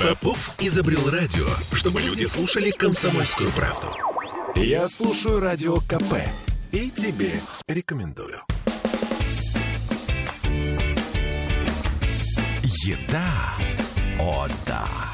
Попов изобрел радио, чтобы люди слушали комсомольскую правду. Я слушаю радио КП и тебе рекомендую. Еда. О, да.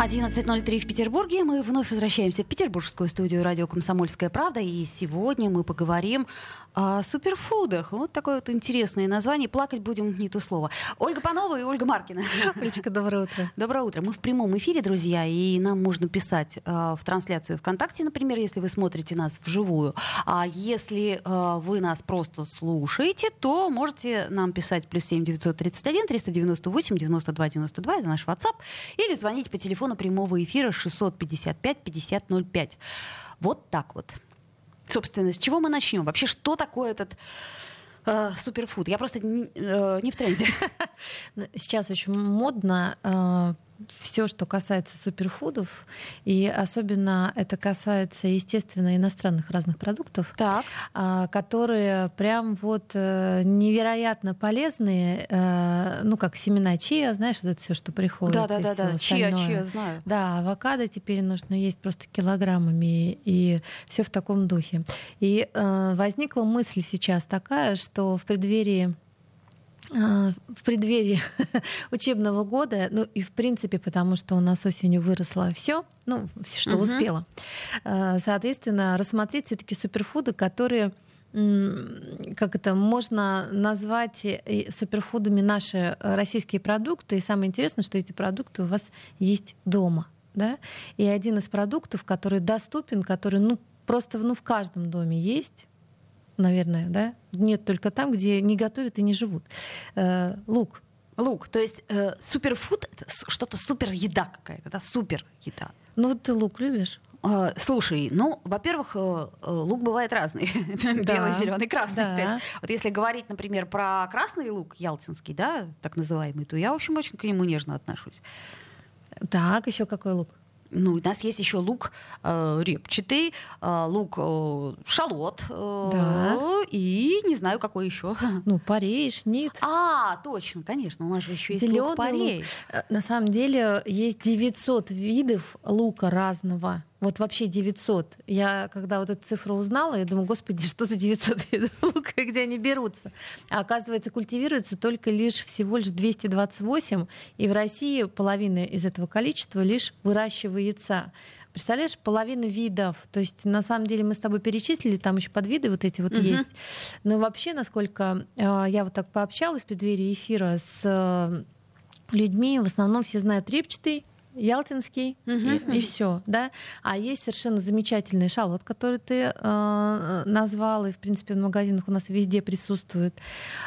11.03 в Петербурге. Мы вновь возвращаемся в петербургскую студию радио «Комсомольская правда». И сегодня мы поговорим о суперфудах. Вот такое вот интересное название. Плакать будем не то слово. Ольга Панова и Ольга Маркина. Олечка, доброе утро. Доброе утро. Мы в прямом эфире, друзья, и нам можно писать э, в трансляцию ВКонтакте, например, если вы смотрите нас вживую. А если э, вы нас просто слушаете, то можете нам писать плюс 7 931 398 92 92, это наш WhatsApp, или звонить по телефону прямого эфира 655 50 05. Вот так вот. Собственно, с чего мы начнем? Вообще, что такое этот э, суперфуд? Я просто не, э, не в тренде. Сейчас очень модно э, все, что касается суперфудов, и особенно это касается, естественно, иностранных разных продуктов, так. А, которые прям вот э, невероятно полезные, э, ну, как семена чиа, знаешь, вот это все, что приходит. Да, да, да, да. Чиа, чиа, знаю. Да, авокадо теперь нужно есть просто килограммами, и все в таком духе. И э, возникла мысль сейчас такая, что в преддверии в преддверии учебного года, ну и в принципе, потому что у нас осенью выросло все, ну, что угу. успела. А, соответственно, рассмотреть все-таки суперфуды, которые как это можно назвать суперфудами наши российские продукты. И самое интересное, что эти продукты у вас есть дома. Да? И один из продуктов, который доступен, который ну, просто ну, в каждом доме есть, наверное, да? Нет только там, где не готовят и не живут. Э, лук. Лук. То есть э, суперфуд это что-то супер еда какая-то, да? Супер еда. Ну вот ты лук любишь? Э, слушай, ну, во-первых, э, э, лук бывает разный. Белый, зеленый, красный. Да. есть, вот если говорить, например, про красный лук ялтинский, да, так называемый, то я, в общем, очень к нему нежно отношусь. Так, еще какой лук? Ну, у нас есть еще лук э, репчатый, э, лук э, шалот э, да. и не знаю какой еще. Ну, пареж, нет. А, точно, конечно, у нас же еще есть Зелёный лук пареж. Лук. Э, на самом деле есть 900 видов лука разного. Вот вообще 900. Я, когда вот эту цифру узнала, я думаю, господи, что за 900 видов где они берутся? А оказывается, культивируется только лишь всего лишь 228, и в России половина из этого количества лишь выращивается. Представляешь, половина видов. То есть, на самом деле, мы с тобой перечислили, там еще подвиды вот эти вот uh-huh. есть. Но вообще, насколько э, я вот так пообщалась в преддверии эфира с э, людьми, в основном все знают репчатый, Ялтинский uh-huh. и, и все, да. А есть совершенно замечательный шалот, который ты э, назвал, и в принципе в магазинах у нас везде присутствует.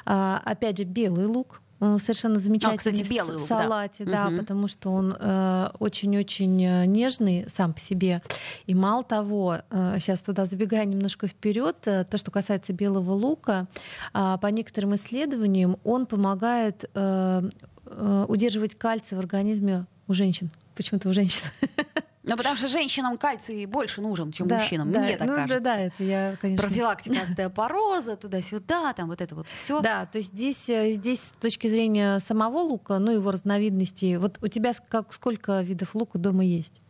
А, опять же белый лук, совершенно замечательный а, кстати, белый лук, в салате, да, да угу. потому что он э, очень-очень э, нежный сам по себе. И мало того, э, сейчас туда забегая немножко вперед, э, то, что касается белого лука, э, по некоторым исследованиям он помогает э, э, удерживать кальций в организме у женщин. Почему-то у женщин. Ну, потому что женщинам кальций больше нужен, чем да, мужчинам. Да, Мне так ну, кажется. Да, да, это я, конечно. Профилактика остеопороза, туда-сюда, там вот это вот все. Да, то есть здесь, э, здесь с точки зрения самого лука, ну, его разновидностей, вот у тебя как, сколько видов лука дома есть?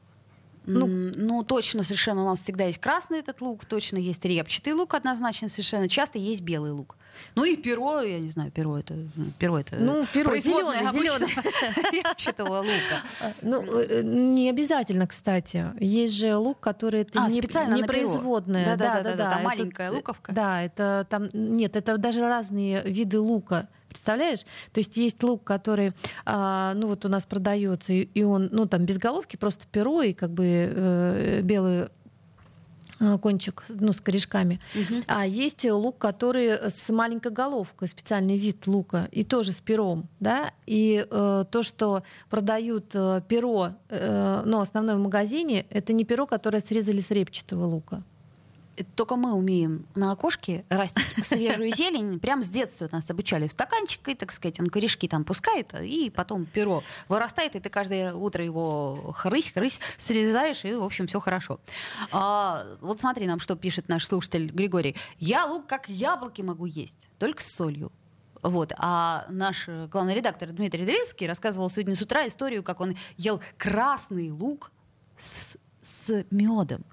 Ну, ну, точно совершенно у нас всегда есть красный этот лук, точно есть репчатый лук однозначно совершенно. Часто есть белый лук. Ну и перо, я не знаю, перо это перо это ну перо зеленое, зеленое репчатого лука. Ну э, не обязательно, кстати. Есть же лук, который это а, не, не производное. Да, да, да, да, маленькая луковка. Да, это там нет, это даже разные виды лука. Представляешь? То есть есть лук, который, а, ну вот у нас продается, и он, ну там без головки, просто перо и как бы э, белый э, кончик, ну, с корешками. Угу. А есть лук, который с маленькой головкой, специальный вид лука, и тоже с пером, да. И э, то, что продают э, перо, э, ну, основное в магазине, это не перо, которое срезали с репчатого лука только мы умеем на окошке растить свежую зелень. Прям с детства нас обучали в стаканчик, так сказать, он корешки там пускает, и потом перо вырастает, и ты каждое утро его хрысь-хрысь срезаешь, и, в общем, все хорошо. А, вот смотри нам, что пишет наш слушатель Григорий. Я лук как яблоки могу есть, только с солью. Вот. А наш главный редактор Дмитрий Дринский рассказывал сегодня с утра историю, как он ел красный лук с, с медом.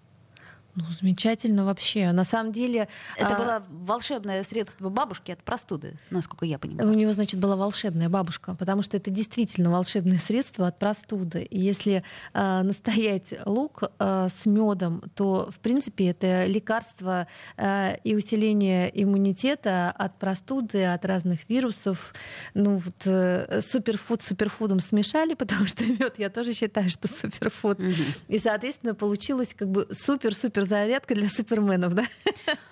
Ну, замечательно вообще. На самом деле... Это а... было волшебное средство бабушки от простуды, насколько я понимаю. У него, значит, была волшебная бабушка, потому что это действительно волшебное средство от простуды. И если э, настоять лук э, с медом, то, в принципе, это лекарство э, и усиление иммунитета от простуды, от разных вирусов. Ну, вот э, суперфуд с суперфудом смешали, потому что мед я тоже считаю, что суперфуд. Угу. И, соответственно, получилось как бы супер-супер суперзарядка для суперменов, да?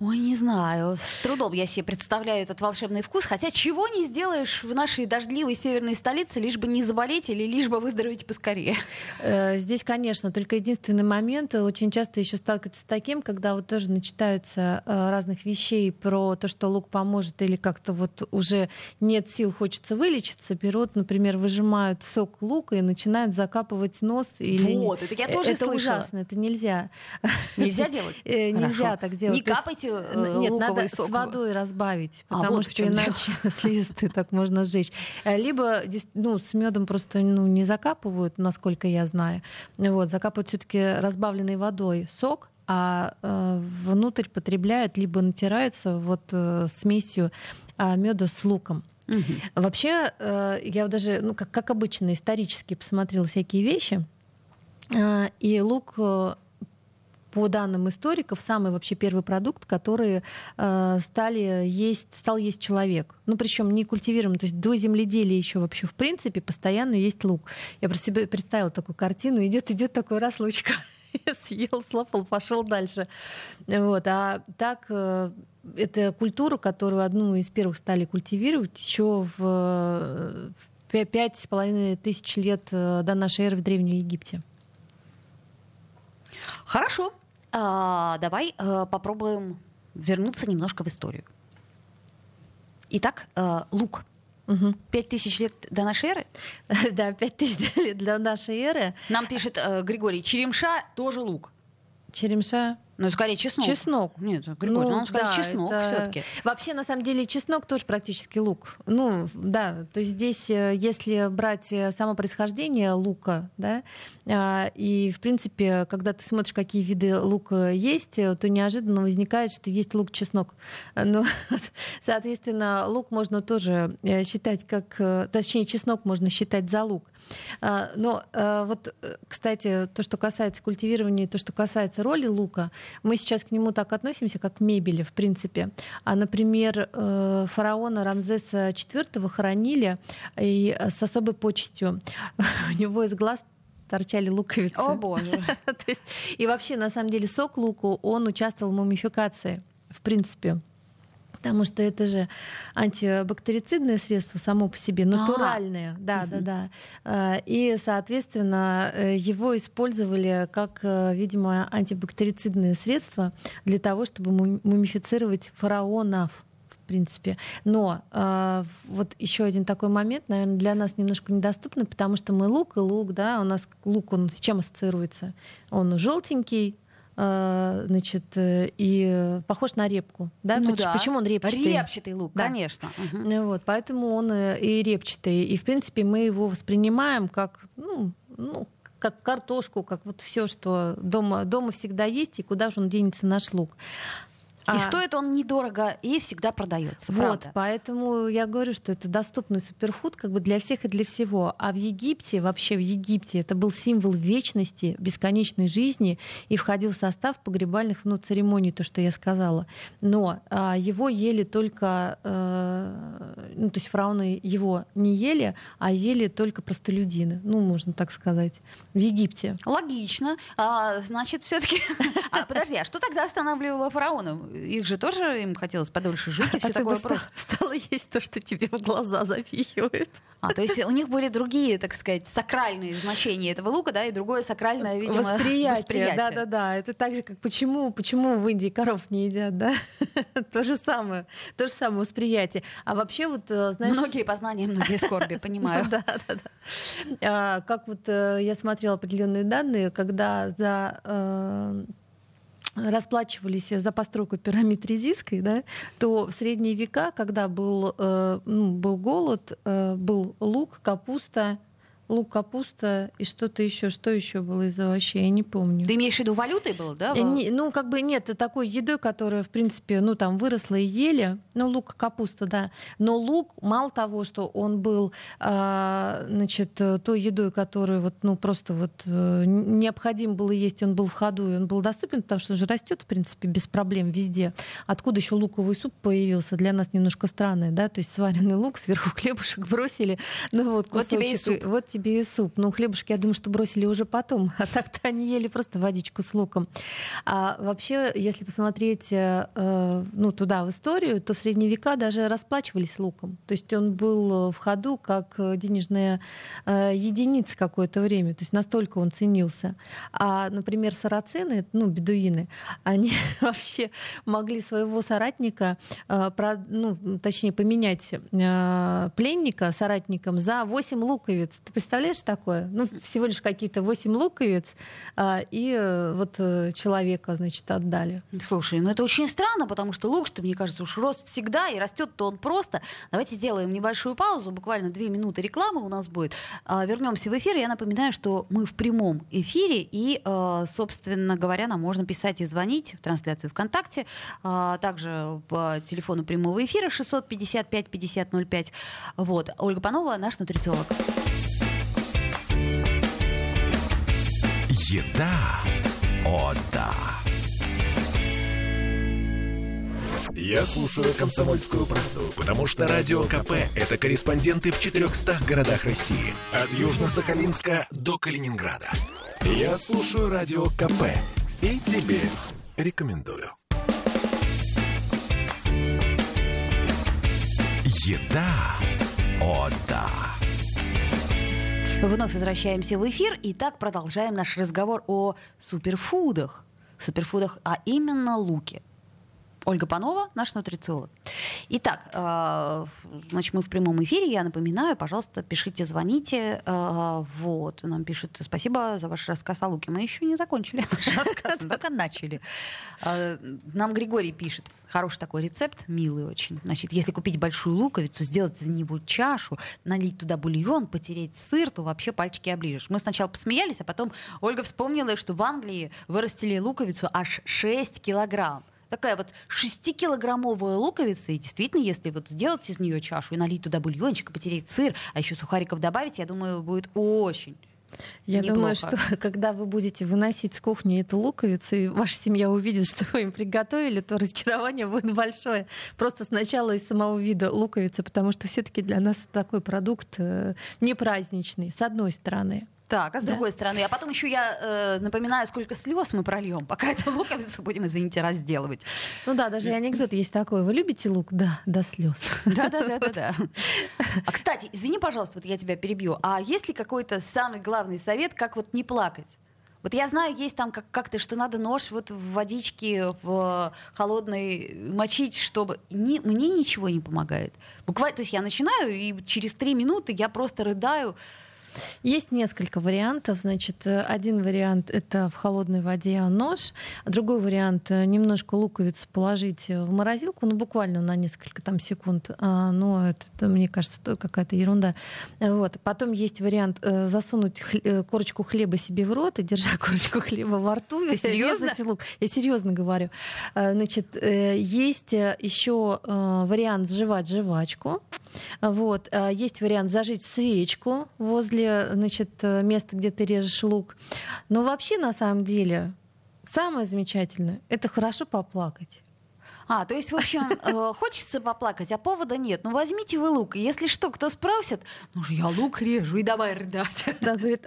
Ой, не знаю. С трудом я себе представляю этот волшебный вкус. Хотя чего не сделаешь в нашей дождливой северной столице, лишь бы не заболеть или лишь бы выздороветь поскорее. Э, здесь, конечно, только единственный момент. Очень часто еще сталкиваются с таким, когда вот тоже начитаются э, разных вещей про то, что лук поможет или как-то вот уже нет сил, хочется вылечиться, берут, например, выжимают сок лука и начинают закапывать нос. Или... Вот, это я тоже Это слышала. ужасно, это нельзя. Нельзя делать? Нельзя так делать. Не капайте э, Нет, надо сок. с водой разбавить, а, потому вот что иначе слизистые так можно сжечь. Э, либо ну, с медом просто ну, не закапывают, насколько я знаю. Вот, закапывают все-таки разбавленной водой сок, а э, внутрь потребляют, либо натираются вот э, смесью э, меда с луком. Угу. Вообще, э, я даже, ну, как, как обычно, исторически посмотрела всякие вещи. Э, и лук э, по данным историков, самый вообще первый продукт, который э, стали есть, стал есть человек. Ну, причем не культивируем, то есть до земледелия еще вообще в принципе постоянно есть лук. Я просто себе представила такую картину, идет, идет такой раз лучка, съел, слопал, пошел дальше. Вот. А так э, это культура, которую одну из первых стали культивировать еще в пять с половиной тысяч лет э, до нашей эры в Древнем Египте. Хорошо. А, давай а, попробуем вернуться немножко в историю. Итак, а, лук. Пять тысяч лет до нашей эры? Да, пять тысяч лет до нашей эры. Нам пишет э, Григорий, черемша тоже лук. Черемша ну, скорее чеснок. Чеснок. Нет, Григорий, ну, ну скорее да, чеснок это... все-таки. Вообще, на самом деле, чеснок тоже практически лук. Ну, да, то есть здесь, э, если брать э, само происхождение лука, да, а, и, в принципе, когда ты смотришь, какие виды лука есть, э, то неожиданно возникает, что есть лук-чеснок. Ну, соответственно, лук можно тоже считать как... Точнее, чеснок можно считать за лук. А, но вот, кстати, то, что касается культивирования, то, что касается роли лука, мы сейчас к нему так относимся, как к мебели, в принципе. А, например, э, фараона Рамзеса IV хоронили и с особой почестью. У него из глаз торчали луковицы. О боже. То есть, и вообще, на самом деле, сок луку, он участвовал в мумификации, в принципе потому что это же антибактерицидное средство само по себе, натуральное, а, да, угу. да, да. Э, и, соответственно, э, его использовали как, э, видимо, антибактерицидное средство для того, чтобы мумифицировать фараонов в принципе. Но э, вот еще один такой момент, наверное, для нас немножко недоступный, потому что мы лук и лук, да, у нас лук, он с чем ассоциируется? Он желтенький, а, значит, э, и похож на репку. Да? Ну почему, да. почему он репчатый? Репчатый лук, да. конечно. Угу. Вот, поэтому он э, и репчатый. И, в принципе, мы его воспринимаем как, ну, ну, как картошку, как вот все, что дома, дома всегда есть, и куда же он денется наш лук. И а... стоит он недорого и всегда продается. Вот, правда. поэтому я говорю, что это доступный суперфуд как бы для всех и для всего. А в Египте, вообще в Египте, это был символ вечности, бесконечной жизни и входил в состав погребальных ну, церемоний, то, что я сказала. Но а, его ели только, э, ну, то есть фрауны его не ели, а ели только простолюдины, ну, можно так сказать, в Египте. Логично. А, значит, все-таки. А, подожди, а что тогда останавливало фараонов? Их же тоже им хотелось подольше жить и все а такое ты бы стала есть то, что тебе в глаза запихивают. А, то есть у них были другие, так сказать, сакральные значения этого лука, да, и другое сакральное, видимо, восприятие. восприятие. Да, да, да. Это так же, как почему, почему в Индии коров не едят, да? то же самое, то же самое восприятие. А вообще вот, э, знаешь... Многие познания, многие скорби, понимаю. Да, да, да. А, как вот э, я смотрела определенные данные, когда за э, расплачивались за постройку пирамид Резиской, да, то в средние века, когда был, э, ну, был голод, э, был лук, капуста, лук, капуста и что-то еще. Что еще было из овощей? Я не помню. Ты имеешь в виду валютой было, да? Э, не, ну, как бы нет, такой едой, которая, в принципе, ну, там выросла и ели. Ну, лук, капуста, да. Но лук, мало того, что он был, э, значит, той едой, которую вот, ну, просто вот э, необходимо было есть, он был в ходу, и он был доступен, потому что он же растет, в принципе, без проблем везде. Откуда еще луковый суп появился? Для нас немножко странный, да, то есть сваренный лук, сверху хлебушек бросили, ну вот, вот тебе и суп. Вот тебе тебе и суп. Ну, хлебушки, я думаю, что бросили уже потом. А так-то они ели просто водичку с луком. А вообще, если посмотреть э, э, ну, туда, в историю, то в средние века даже расплачивались луком. То есть он был в ходу как денежная э, единица какое-то время. То есть настолько он ценился. А, например, сарацины, ну, бедуины, они вообще могли своего соратника, про, ну, точнее, поменять пленника соратником за 8 луковиц. Представляешь такое? Ну, всего лишь какие-то 8 луковиц, а, и э, вот э, человека, значит, отдали. Слушай, ну это очень странно, потому что лук, что мне кажется, уж рос всегда, и растет-то он просто. Давайте сделаем небольшую паузу, буквально две минуты рекламы у нас будет. А, вернемся в эфир. Я напоминаю, что мы в прямом эфире, и, э, собственно говоря, нам можно писать и звонить в трансляцию ВКонтакте, а, также по телефону прямого эфира 655 5005. Вот. Ольга Панова, наш нутрициолог. Еда. О, да. Я слушаю «Комсомольскую правду», потому что «Радио КП» — это корреспонденты в 400 городах России. От Южно-Сахалинска до Калининграда. Я слушаю «Радио КП» и тебе рекомендую. Еда. О, да. Вновь возвращаемся в эфир и так продолжаем наш разговор о суперфудах. Суперфудах, а именно луке. Ольга Панова, наш нутрициолог. Итак, э, значит, мы в прямом эфире. Я напоминаю, пожалуйста, пишите, звоните. Э, вот, нам пишет, спасибо за ваш рассказ о луке. Мы еще не закончили наш рассказ, только начали. Э, нам Григорий пишет. Хороший такой рецепт, милый очень. Значит, если купить большую луковицу, сделать из него чашу, налить туда бульон, потереть сыр, то вообще пальчики оближешь. Мы сначала посмеялись, а потом Ольга вспомнила, что в Англии вырастили луковицу аж 6 килограмм такая вот 6-килограммовая луковица, и действительно, если вот сделать из нее чашу и налить туда бульончик, потереть сыр, а еще сухариков добавить, я думаю, будет очень я Неплохо. думаю, что когда вы будете выносить с кухни эту луковицу, и ваша семья увидит, что вы им приготовили, то разочарование будет большое. Просто сначала из самого вида луковицы, потому что все-таки для нас такой продукт э, не праздничный, с одной стороны. Так, а с да? другой стороны, а потом еще я э, напоминаю, сколько слез мы прольем, пока эту луковицу будем, извините, разделывать. Ну да, даже анекдот есть такой. Вы любите лук? Да, до слез. Да, да, да, да, да. А кстати, извини, пожалуйста, вот я тебя перебью. А есть ли какой-то самый главный совет, как вот не плакать? Вот я знаю, есть там как- как-то, что надо нож вот в водичке в холодной мочить, чтобы... Не, мне ничего не помогает. Буквально, то есть я начинаю, и через три минуты я просто рыдаю, есть несколько вариантов. Значит, э, один вариант — это в холодной воде нож, а другой вариант — немножко луковицу положить в морозилку, ну, буквально на несколько там секунд. А, но это, это, мне кажется, какая-то ерунда. Вот. Потом есть вариант э, засунуть хле- э, корочку хлеба себе в рот и, держа корочку хлеба во рту, Ты серьезно? лук. Я серьезно говорю. Значит, есть еще вариант сживать жвачку. Вот. Есть вариант зажечь свечку возле значит, э, место, где ты режешь лук. Но вообще, на самом деле, самое замечательное — это хорошо поплакать. А, то есть, в общем, э, хочется поплакать, а повода нет. Ну, возьмите вы лук. Если что, кто спросит, ну же я лук режу и давай рыдать. Да, говорит,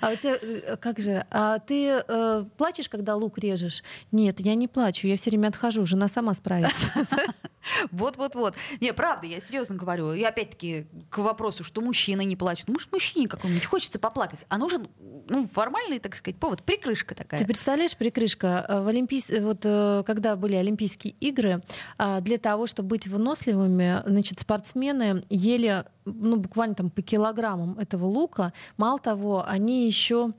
а у тебя, э, как же, а ты э, плачешь, когда лук режешь? Нет, я не плачу, я все время отхожу, жена сама справится. Вот-вот-вот. Не, правда, я серьезно говорю. И опять-таки к вопросу, что мужчина не плачет. Ну, может, мужчине какому-нибудь хочется поплакать, а нужен ну, формальный, так сказать, повод, прикрышка такая. Ты представляешь, прикрышка, э, в Олимпийс... вот когда были Олимпийские игры, игры, а, для того, чтобы быть выносливыми, значит, спортсмены ели ну, буквально там по килограммам этого лука. Мало того, они еще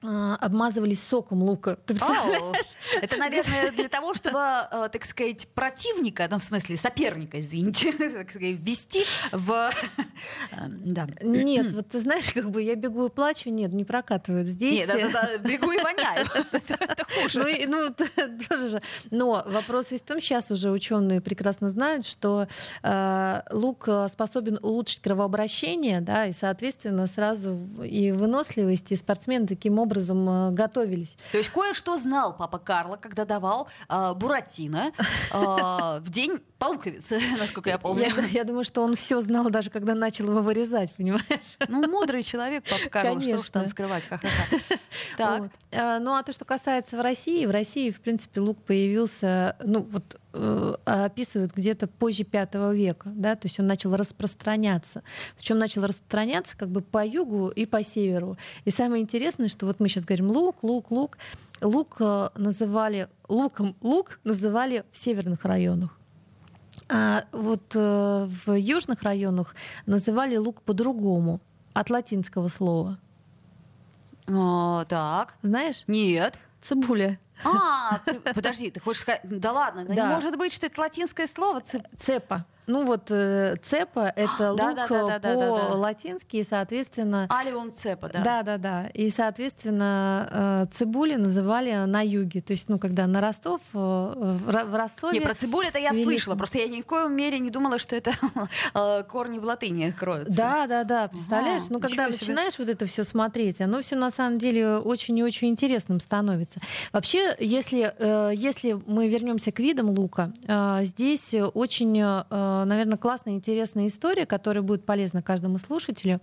обмазывались соком лука. Ты представляешь? Это, наверное, для того, чтобы, э, так сказать, противника, ну, в смысле, соперника, извините, так сказать, ввести в... Э, да. Нет, вот ты знаешь, как бы я бегу и плачу, нет, не прокатывает. Здесь... Нет, это, бегу и воняю. Это хуже. Ну, ну тоже же. Но вопрос весь в том, сейчас уже ученые прекрасно знают, что э, лук способен улучшить кровообращение, да, и, соответственно, сразу и выносливость, и спортсмен таким образом образом э, готовились. То есть кое-что знал папа Карло, когда давал э, Буратино э, в день полуковицы, насколько я помню. Я, я думаю, что он все знал, даже когда начал его вырезать, понимаешь? Ну, мудрый человек, папа Карло, Конечно. что там скрывать, ха-ха-ха. Вот. А, ну, а то, что касается в России, в России, в принципе, лук появился, ну, вот э, описывают где-то позже пятого века, да, то есть он начал распространяться. Причем начал распространяться как бы по югу и по северу. И самое интересное, что вот мы сейчас говорим лук, лук, лук. Лук э, называли луком лук называли в северных районах. А вот э, в южных районах называли лук по-другому, от латинского слова. О, так. Знаешь? Нет. Цибуля. А, подожди, ты хочешь сказать... Да ладно, да. не может быть, что это латинское слово. Цеп... Цепа. Ну вот э, цепа — это лук по-латински, и, соответственно... Алиум цепа, да. Да-да-да. И, соответственно, э, цибули называли на юге. То есть, ну, когда на Ростов, э, в Ростове... Не, про цибулю это я велик... слышала, просто я ни в коем мере не думала, что это корни в латыни кроются. Да-да-да, представляешь? Ага, ну, когда начинаешь себе. вот это все смотреть, оно все на самом деле очень и очень интересным становится. Вообще, если, если мы вернемся к видам лука, здесь очень наверное, классная, интересная история, которая будет полезна каждому слушателю.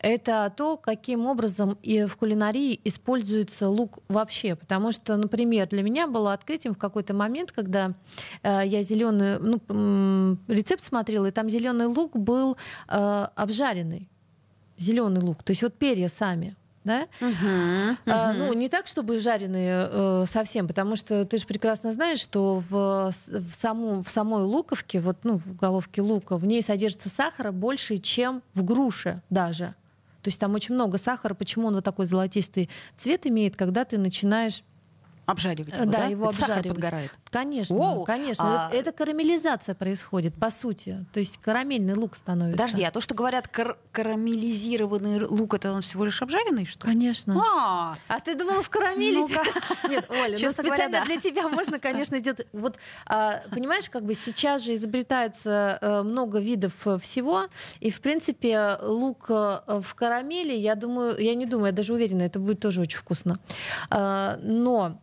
Это то, каким образом и в кулинарии используется лук вообще. Потому что, например, для меня было открытием в какой-то момент, когда э, я зеленый ну, рецепт смотрела, и там зеленый лук был э, обжаренный. Зеленый лук. То есть вот перья сами да? Uh-huh, А, ну, не так, чтобы жареные э, совсем, потому что ты же прекрасно знаешь, что в, в, саму, в самой луковке, вот, ну, в головке лука, в ней содержится сахара больше, чем в груше даже. То есть там очень много сахара. Почему он вот такой золотистый цвет имеет, когда ты начинаешь Обжаривать его, да? да? его это обжаривать. подгорает. Конечно, Воу. конечно. А... Это карамелизация происходит, по сути. То есть карамельный лук становится. Подожди, а то, что говорят кар- карамелизированный лук, это он всего лишь обжаренный, что ли? Конечно. А, а ты думала в карамели? Нет, Оля, ну специально для тебя можно, конечно, сделать. Вот, а, понимаешь, как бы сейчас же изобретается э, много видов э, всего, и, в принципе, лук э, в карамели, я думаю, я не думаю, я даже уверена, это будет тоже очень вкусно. А, но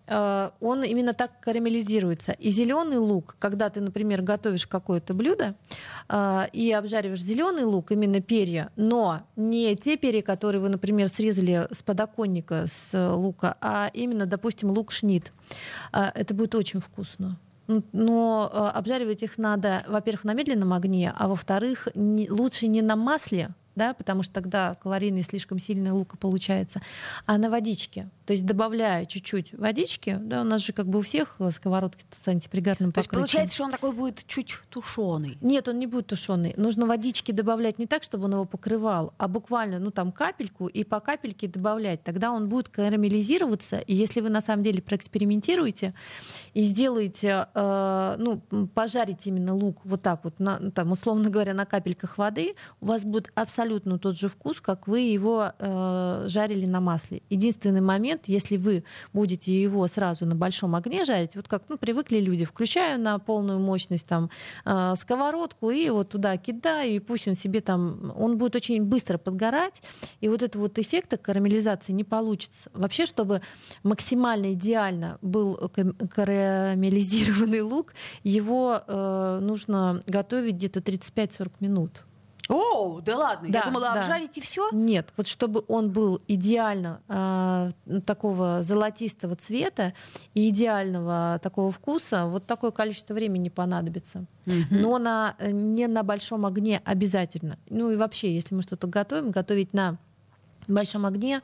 он именно так карамелизируется. И зеленый лук, когда ты, например, готовишь какое-то блюдо э, и обжариваешь зеленый лук, именно перья, но не те перья, которые вы, например, срезали с подоконника с лука, а именно, допустим, лук шнит. Э, это будет очень вкусно. Но обжаривать их надо, во-первых, на медленном огне, а во-вторых, лучше не на масле, да, потому что тогда калорийный слишком сильный лука получается, а на водичке. То есть добавляя чуть-чуть водички, да, у нас же как бы у всех сковородки с антипригарным То покрытием. есть получается, что он такой будет чуть тушеный? Нет, он не будет тушеный. Нужно водички добавлять не так, чтобы он его покрывал, а буквально, ну там капельку и по капельке добавлять. Тогда он будет карамелизироваться. И если вы на самом деле проэкспериментируете и сделаете, э, ну пожарите именно лук вот так вот, на, там условно говоря, на капельках воды, у вас будет абсолютно тот же вкус, как вы его э, жарили на масле. Единственный момент, если вы будете его сразу на большом огне жарить, вот как ну, привыкли люди, включаю на полную мощность там э, сковородку и вот туда кидаю, и пусть он себе там, он будет очень быстро подгорать, и вот этого вот эффекта карамелизации не получится. Вообще, чтобы максимально идеально был карамелизированный лук, его э, нужно готовить где-то 35-40 минут. О, да ладно, да, я думала, да. обжарить и все. Нет, вот чтобы он был идеально э, такого золотистого цвета и идеального такого вкуса, вот такое количество времени понадобится. Угу. Но на, не на большом огне обязательно. Ну и вообще, если мы что-то готовим, готовить на большом огне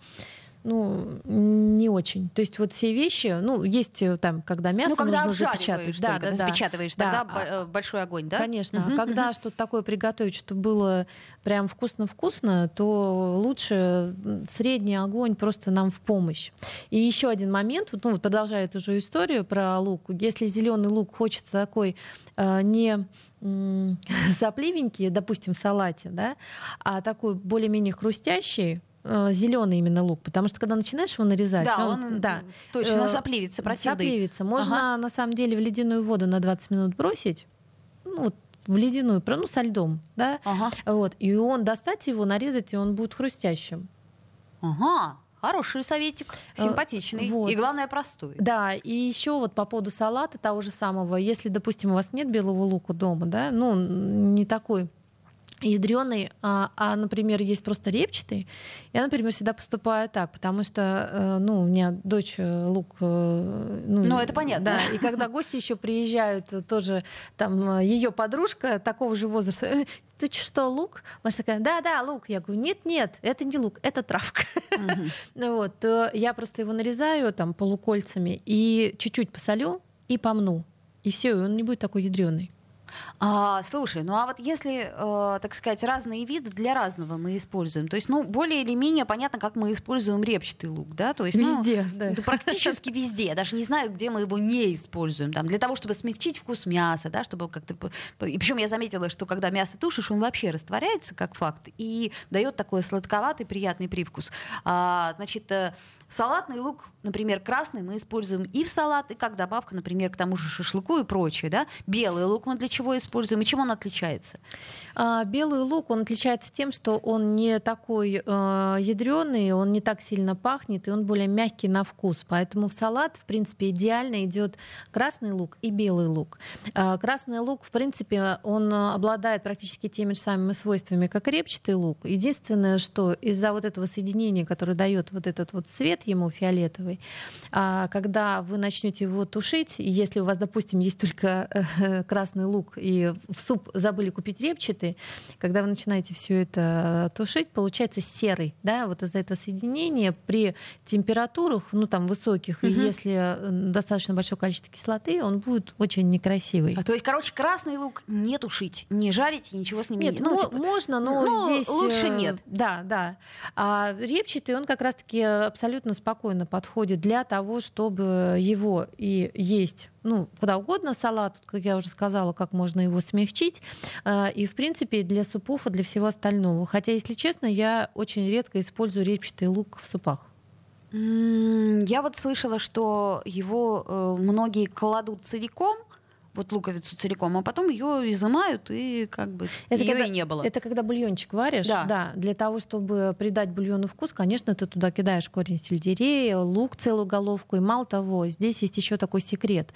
ну, не очень. То есть вот все вещи, ну, есть э, там, когда мясо ну, когда нужно запечатать. Да, да, да. запечатываешь, да. тогда да. большой огонь, да? Конечно. А когда что-то такое приготовить, чтобы было прям вкусно-вкусно, то лучше средний огонь просто нам в помощь. И еще один момент, ну, вот продолжая эту же историю про лук. Если зеленый лук хочется такой э, не сопливенький, допустим, в салате, да, а такой более-менее хрустящий, Э, зеленый именно лук, потому что когда начинаешь его нарезать, да, он, он да, точно э, сопливится, противный. Сопливится. Можно ага. на самом деле в ледяную воду на 20 минут бросить, ну, в ледяную, ну, со льдом, да, ага. вот, и он достать его, нарезать, и он будет хрустящим. Ага. Хороший советик, э, симпатичный вот. и, главное, простой. Да, и еще вот по поводу салата того же самого, если, допустим, у вас нет белого лука дома, да, ну, не такой ядреный, а, а, например, есть просто репчатый, я, например, всегда поступаю так, потому что, э, ну, у меня дочь э, лук... Э, ну, ну, это понятно. Да, и когда гости еще приезжают, тоже там ее подружка такого же возраста, ты что, лук? Маша такая, да-да, лук. Я говорю, нет-нет, это не лук, это травка. Uh-huh. вот, я просто его нарезаю там полукольцами и чуть-чуть посолю и помну. И все, и он не будет такой ядреный. А, слушай, ну а вот если, э, так сказать, разные виды для разного мы используем, то есть, ну, более или менее понятно, как мы используем репчатый лук, да? То есть, везде, ну, да. Практически везде. Я даже не знаю, где мы его не используем. Там, для того, чтобы смягчить вкус мяса, да, чтобы как-то... И причем я заметила, что когда мясо тушишь, он вообще растворяется, как факт, и дает такой сладковатый, приятный привкус. А, значит, э, Салатный лук, например, красный мы используем и в салат, и как добавка, например, к тому же шашлыку и прочее. Да? Белый лук мы для чего используем и чем он отличается? А, белый лук, он отличается тем, что он не такой э, ядреный, он не так сильно пахнет, и он более мягкий на вкус. Поэтому в салат, в принципе, идеально идет красный лук и белый лук. Э, красный лук, в принципе, он обладает практически теми же самыми свойствами, как репчатый лук. Единственное, что из-за вот этого соединения, которое дает вот этот вот цвет, цвет ему фиолетовый. А когда вы начнете его тушить, если у вас, допустим, есть только э, красный лук и в суп забыли купить репчатый, когда вы начинаете все это тушить, получается серый, да, вот из-за этого соединения при температурах, ну там высоких, угу. и если э, достаточно большое количество кислоты, он будет очень некрасивый. А, то есть, короче, красный лук не тушить, не жарить, ничего с ним нет. не ну, типа, можно, но ну, здесь лучше э, нет. Да, да. А репчатый он как раз-таки абсолютно абсолютно спокойно подходит для того, чтобы его и есть ну, куда угодно салат, как я уже сказала, как можно его смягчить. А, и, в принципе, для супов и для всего остального. Хотя, если честно, я очень редко использую репчатый лук в супах. Я вот слышала, что его э, многие кладут целиком, вот луковицу целиком, а потом ее изымают, и как бы это ее когда, и не было. Это когда бульончик варишь, да. да. Для того, чтобы придать бульону вкус, конечно, ты туда кидаешь корень сельдерея, лук целую головку, и мало того, здесь есть еще такой секрет,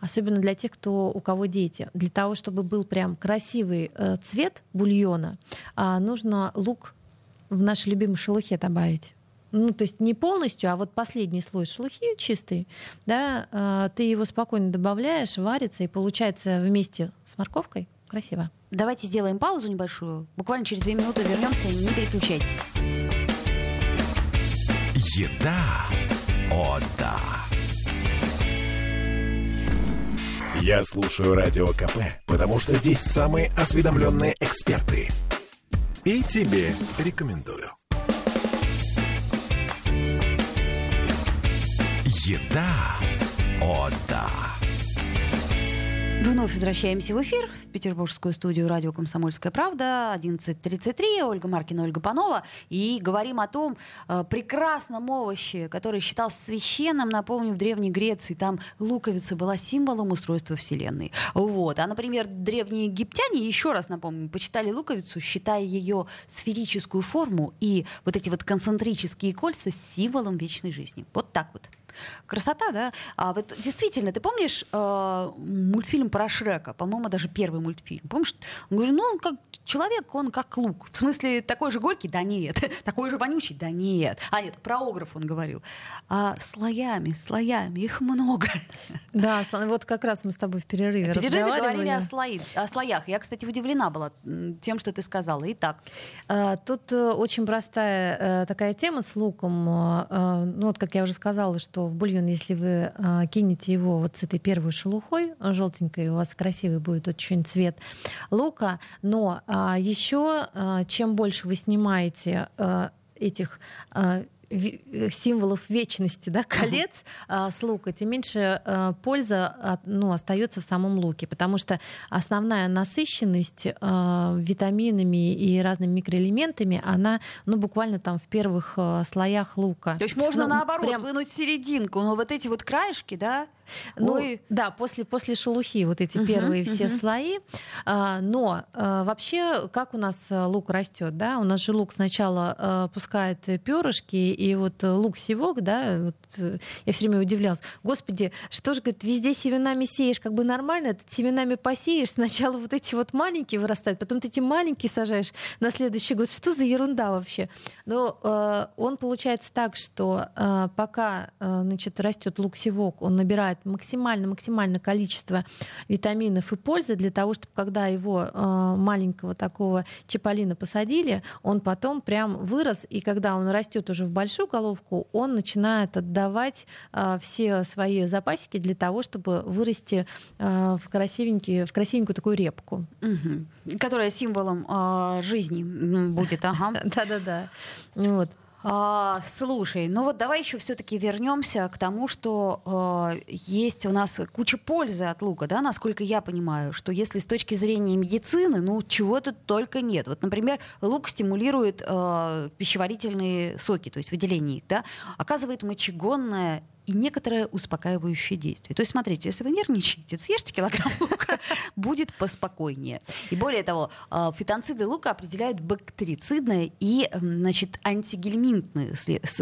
особенно для тех, кто у кого дети. Для того, чтобы был прям красивый э, цвет бульона, э, нужно лук в нашей любимой шелухе добавить ну, то есть не полностью, а вот последний слой шелухи чистый, да, а, ты его спокойно добавляешь, варится, и получается вместе с морковкой красиво. Давайте сделаем паузу небольшую. Буквально через две минуты вернемся, не переключайтесь. Еда. О, да. Я слушаю Радио КП, потому что здесь самые осведомленные эксперты. И тебе рекомендую. Еда. О, да. Вновь возвращаемся в эфир в петербургскую студию радио «Комсомольская правда» 11.33. Ольга Маркина, Ольга Панова. И говорим о том э, прекрасном овоще, который считался священным, напомню, в Древней Греции. Там луковица была символом устройства Вселенной. Вот. А, например, древние египтяне, еще раз напомню, почитали луковицу, считая ее сферическую форму и вот эти вот концентрические кольца символом вечной жизни. Вот так вот. Красота, да? А вот действительно, ты помнишь э, мультфильм про Шрека? По-моему, даже первый мультфильм. Помнишь? Он говорит, ну, как человек, он как лук. В смысле, такой же горький? Да нет. такой же вонючий? Да нет. А нет, про огров он говорил. А слоями, слоями, их много. Да, вот как раз мы с тобой в перерыве, в перерыве говорили о, слои, о слоях. Я, кстати, удивлена была тем, что ты сказала. Итак. А, тут э, очень простая э, такая тема с луком. Э, ну вот, как я уже сказала, что в бульон, если вы кинете его вот с этой первой шелухой желтенькой, у вас красивый будет очень цвет лука. Но а, еще чем больше вы снимаете этих Э, символов вечности, да, колец uh-huh. с лука, тем меньше а, польза ну, остается в самом луке, потому что основная насыщенность а, витаминами и разными микроэлементами, она ну, буквально там в первых а, слоях лука. То есть можно ну, наоборот прям... вынуть серединку, но вот эти вот краешки, да, ну, Ой. да, после, после шелухи вот эти uh-huh, первые uh-huh. все слои. А, но а, вообще, как у нас э, лук растет, да? У нас же лук сначала а, пускает перышки, и вот лук севок, да, вот, э, я все время удивлялась. Господи, что же, говорит, везде семенами сеешь, как бы нормально, ты семенами посеешь, сначала вот эти вот маленькие вырастают, потом ты эти маленькие сажаешь на следующий год. Что за ерунда вообще? Но э, он получается так, что э, пока э, значит, растет лук севок, он набирает максимально-максимальное количество витаминов и пользы для того, чтобы когда его э, маленького такого чаполина посадили, он потом прям вырос, и когда он растет уже в большую головку, он начинает отдавать э, все свои запасики для того, чтобы вырасти э, в, красивенький, в красивенькую такую репку. Угу. Которая символом э, жизни будет. Ага. Да-да-да. Вот. А, слушай, ну вот давай еще все-таки вернемся к тому, что э, есть у нас куча пользы от лука, да, насколько я понимаю, что если с точки зрения медицины, ну чего тут только нет. Вот, например, лук стимулирует э, пищеварительные соки, то есть выделение их, да, оказывает мочегонное и некоторое успокаивающее действие. То есть, смотрите, если вы нервничаете, съешьте килограмм лука, будет поспокойнее. И более того, а, фитонциды лука определяют бактерицидное и значит, антигельминтные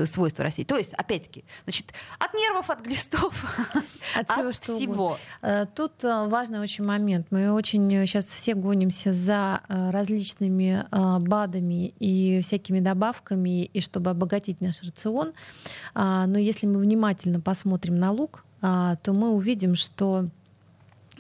свойства растений. То есть, опять-таки, значит, от нервов, от глистов, от, всего, от что всего. Э, тут э, важный очень момент. Мы очень сейчас все гонимся за э, различными БАДами и всякими добавками, и чтобы обогатить наш рацион. А, но если мы внимательно внимательно посмотрим на лук, а, то мы увидим, что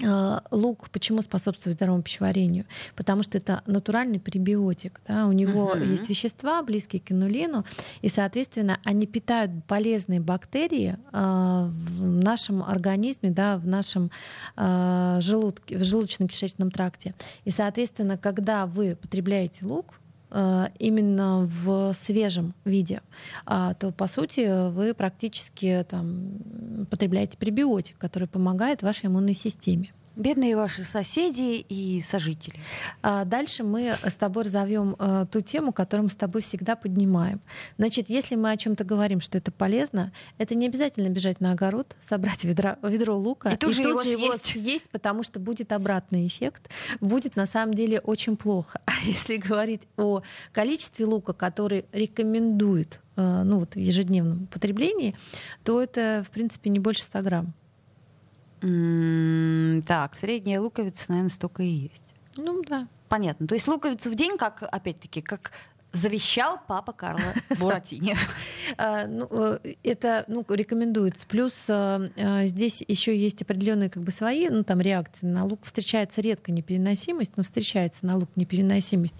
а, Лук почему способствует здоровому пищеварению? Потому что это натуральный пребиотик. Да? У него uh-huh. есть вещества, близкие к инулину, и, соответственно, они питают полезные бактерии э, в нашем организме, да, в нашем э, желудке, в желудочно-кишечном тракте. И, соответственно, когда вы потребляете лук, именно в свежем виде, а, то по сути вы практически там, потребляете пребиотик, который помогает вашей иммунной системе. Бедные ваши соседи и сожители. А дальше мы с тобой разовьем э, ту тему, которую мы с тобой всегда поднимаем. Значит, если мы о чем-то говорим, что это полезно, это не обязательно бежать на огород, собрать ведро, ведро лука и тут, и же, тут его же его съесть, потому что будет обратный эффект. Будет на самом деле очень плохо. А если говорить о количестве лука, который рекомендуют э, ну, вот в ежедневном потреблении, то это, в принципе, не больше 100 грамм. Так, средняя луковица, наверное, столько и есть. Ну да. Понятно. То есть луковицу в день, как, опять-таки, как завещал папа Карло Буратини. А, ну, э, это ну, рекомендуется. Плюс э, э, здесь еще есть определенные как бы свои ну, там, реакции. На лук встречается редко непереносимость, но встречается на лук непереносимость.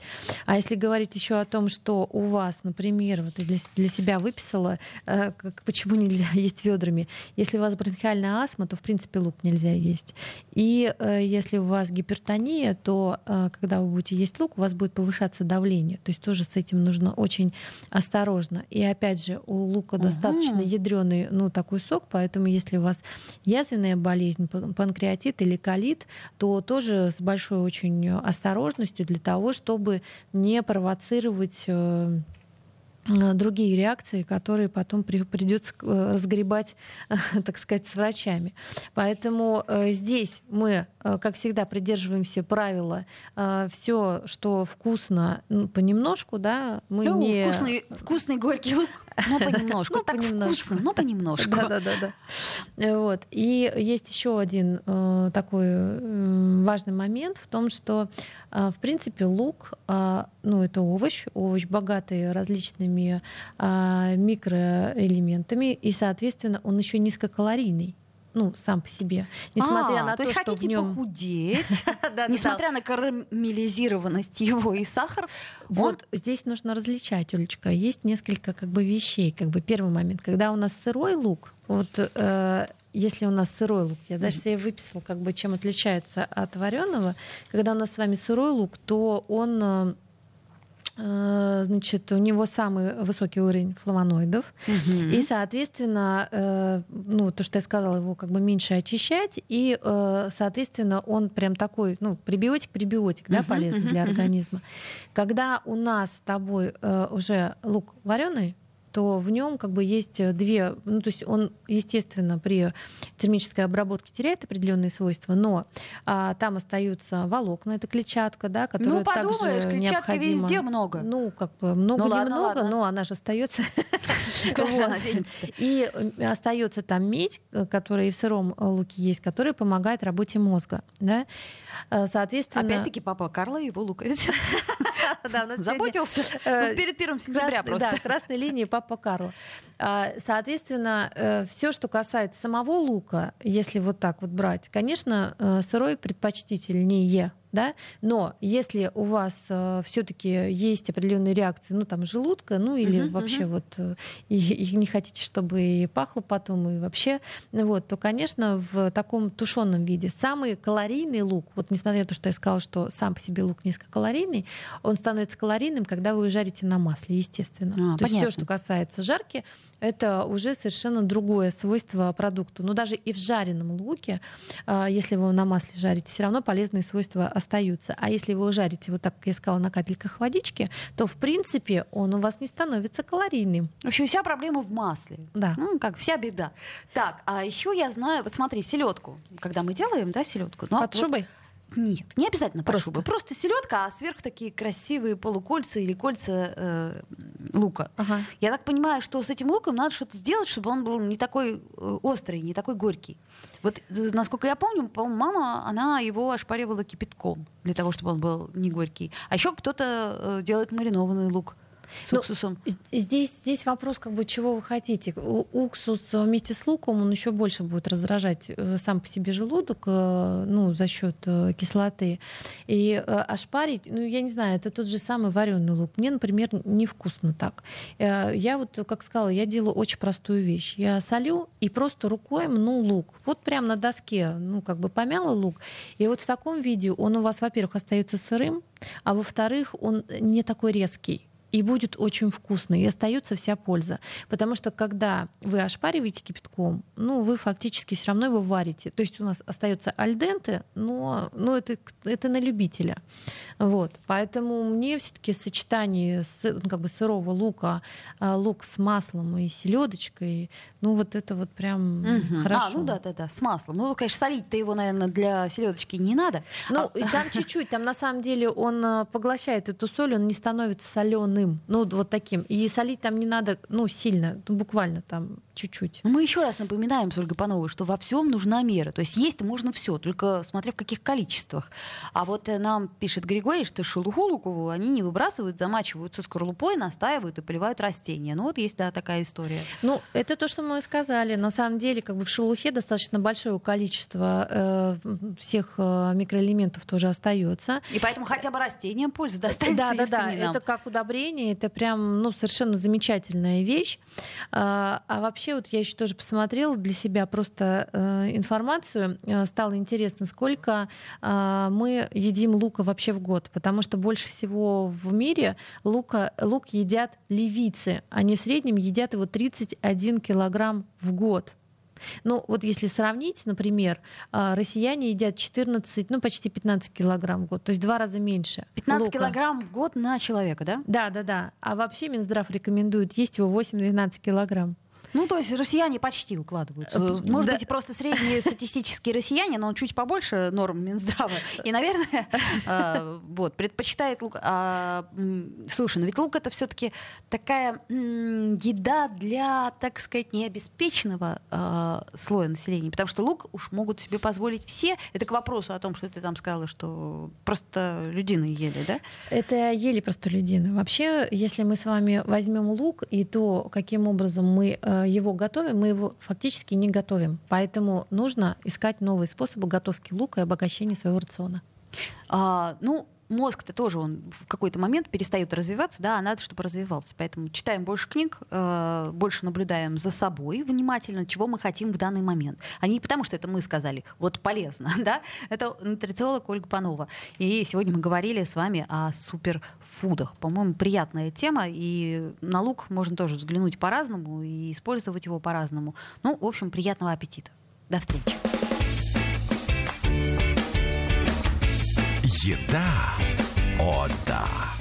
А если говорить еще о том, что у вас, например, вот для, для себя выписала, как, почему нельзя есть ведрами. Если у вас бронхиальная астма, то в принципе лук нельзя есть. И если у вас гипертония, то когда вы будете есть лук, у вас будет повышаться давление. То есть тоже с этим нужно очень осторожно. И опять же, у лука угу. достаточно ядреный, ну, такой сок, поэтому если у вас язвенная болезнь, панкреатит или колит, то тоже с большой очень осторожностью для того, чтобы не провоцировать э, другие реакции, которые потом при, придется э, разгребать, так сказать, с врачами. Поэтому э, здесь мы, э, как всегда, придерживаемся правила э, все, что вкусно, ну, понемножку, да, мы ну, не... Вкусный, вкусный горький лук, но понемножку. Ну, так вкусно, но понемножку. Да, да, да, да. Вот. И есть еще один э, такой э, важный момент в том, что, э, в принципе, лук, э, ну, это овощ, овощ богатый различными э, микроэлементами, и, соответственно, он еще низкокалорийный. Ну, сам по себе. Несмотря А, на то, то, есть что в нем похудеть, несмотря на карамелизированность его и сахар, Вот здесь нужно различать, Олечка. Есть несколько как бы вещей. Как бы первый момент, когда у нас сырой лук, вот э, если у нас сырой лук, я даже себе выписал, как бы чем отличается от вареного. Когда у нас с вами сырой лук, то он э, значит, у него самый высокий уровень флавоноидов. Мгм. И, соответственно, э, ну, то, что я сказала, его как бы меньше очищать, и, э, соответственно, он прям такой, ну, пребиотик-пребиотик, да, Мгм, полезный мгм, для мгм. организма. Когда у нас с тобой э, уже лук вареный, то в нем как бы есть э, две, ну то есть он, естественно, при термической обработке теряет определенные свойства, но а, там остаются волокна, это клетчатка, да, которая Ну, подумаешь, также клетчатки необходима. везде много. Ну, как бы много Ну, ладно, немного, ладно. но она же остается. И э, остается там медь, э, которая и в сыром луке есть, которая помогает работе мозга. Да? Э, Соответственно, Опять-таки папа Карла его луковица. Заботился. э, Ну, перед первым сентября просто. Да, красной линии папа Карла. Соответственно, все, что касается самого лука, если вот так вот брать, конечно, э, сырой предпочтительнее. Да? Но если у вас все-таки есть определенные реакции, ну там желудка, ну или Мгм, вообще вот э, и, и не хотите, чтобы и пахло потом, и вообще, вот, то, конечно, в таком тушеном виде самый калорийный лук, вот несмотря на то, что я сказала, что сам по себе лук низкокалорийный, он становится калорийным, когда вы жарите на масле, естественно. А, то есть понятно. все, что касается жарки, это уже совершенно другое свойство продукта. Но даже и в жареном луке, а, если вы на масле жарите, все равно полезные свойства остаются. А если вы его жарите, вот так, как я сказала, на капельках водички, то, в принципе, он у вас не становится калорийным. В общем, вся проблема в масле. Да. Ну, как вся беда. Так, а еще я знаю, вот смотри, селедку. Когда мы делаем, да, селедку. ну, Под вот- шубой? Нет, не обязательно Просто. шубой. Просто селедка, а сверху такие красивые полукольца или кольца э, лука. Ага. Я так понимаю, что с этим луком надо что-то сделать, чтобы он был не такой э, острый, не такой горький. Вот, э, насколько я помню, по-моему, мама, она его ошпаривала кипятком для того, чтобы он был не горький. А еще кто-то э, делает маринованный лук с Ну, уксусом. З- Здесь, здесь вопрос, как бы, чего вы хотите. Уксус вместе с луком, он еще больше будет раздражать э, сам по себе желудок, э, ну, за счет э, кислоты. И ошпарить, ну, я не знаю, это тот же самый вареный лук. Мне, например, невкусно так. Я вот, как сказала, я делаю очень простую вещь. Я солю и просто рукой мну лук. Вот прям на доске, ну, как бы помяла лук. И вот в таком виде он у вас, во-первых, остается сырым, а во-вторых, он не такой резкий и будет очень вкусно, и остается вся польза. Потому что когда вы ошпариваете кипятком, ну, вы фактически все равно его варите. То есть у нас остается альденте, но, но это, это на любителя. Вот. Поэтому мне все-таки сочетание с, ну, как бы сырого лука, а, лук с маслом и селедочкой, ну вот это вот прям Мгм. хорошо. А, ну да, да, да, с маслом. Ну, конечно, солить-то его, наверное, для селедочки не надо. Ну, А- там чуть-чуть, там на самом деле он э, поглощает эту соль, он не становится соленым, ну, вот таким. И солить там не надо, ну, сильно, ну, буквально там чуть-чуть. Мы еще раз напоминаем, с Ольгой Пановой, что во всем нужна мера. То есть есть можно все, только смотря в каких количествах. А вот э, нам пишет Григорий, что шелуху луковую они не выбрасывают, замачиваются скорлупой, настаивают и поливают растения. Ну вот есть, да, такая история. Ну, это то, что мы и сказали. На самом деле, как бы в шелухе достаточно большое количество э, всех э, микроэлементов тоже остается. И поэтому хотя бы растениям польза достанется, Да, да, да. Это как удобрение, это прям ну, совершенно замечательная вещь. А, а вообще, вот я еще тоже посмотрела для себя просто э, информацию. Э, Стало интересно, сколько э, мы едим лука вообще в год. Потому что больше всего в мире лука, лук едят ливийцы. Они в среднем едят его 31 килограмм в год. Ну, вот если сравнить, например, а, россияне едят 14, ну, почти 15 килограмм в год, то есть два раза меньше. 15 лука. килограмм в год на человека, да? Да, да, да. А вообще Минздрав рекомендует есть его 8-12 килограмм. Ну, то есть россияне почти укладываются. Э, Может да. быть, просто средние статистические россияне, но он чуть побольше норм Минздрава. И, наверное, э, вот, предпочитает лук. А, Слушай, ну ведь лук это все-таки такая м, еда для, так сказать, необеспеченного э, слоя населения. Потому что лук уж могут себе позволить все. Это к вопросу о том, что ты там сказала, что просто людины ели, да? Это ели простолюдины. Вообще, если мы с вами возьмем лук и то, каким образом мы э, его готовим, мы его фактически не готовим. Поэтому нужно искать новые способы готовки лука и обогащения своего рациона. А, ну, мозг-то тоже он в какой-то момент перестает развиваться, да, а надо, чтобы развивался. Поэтому читаем больше книг, э, больше наблюдаем за собой внимательно, чего мы хотим в данный момент. А не потому, что это мы сказали, вот полезно, да. Это нутрициолог Ольга Панова. И сегодня мы говорили с вами о суперфудах. По-моему, приятная тема, и на лук можно тоже взглянуть по-разному и использовать его по-разному. Ну, в общем, приятного аппетита. До встречи. Еда. О, да.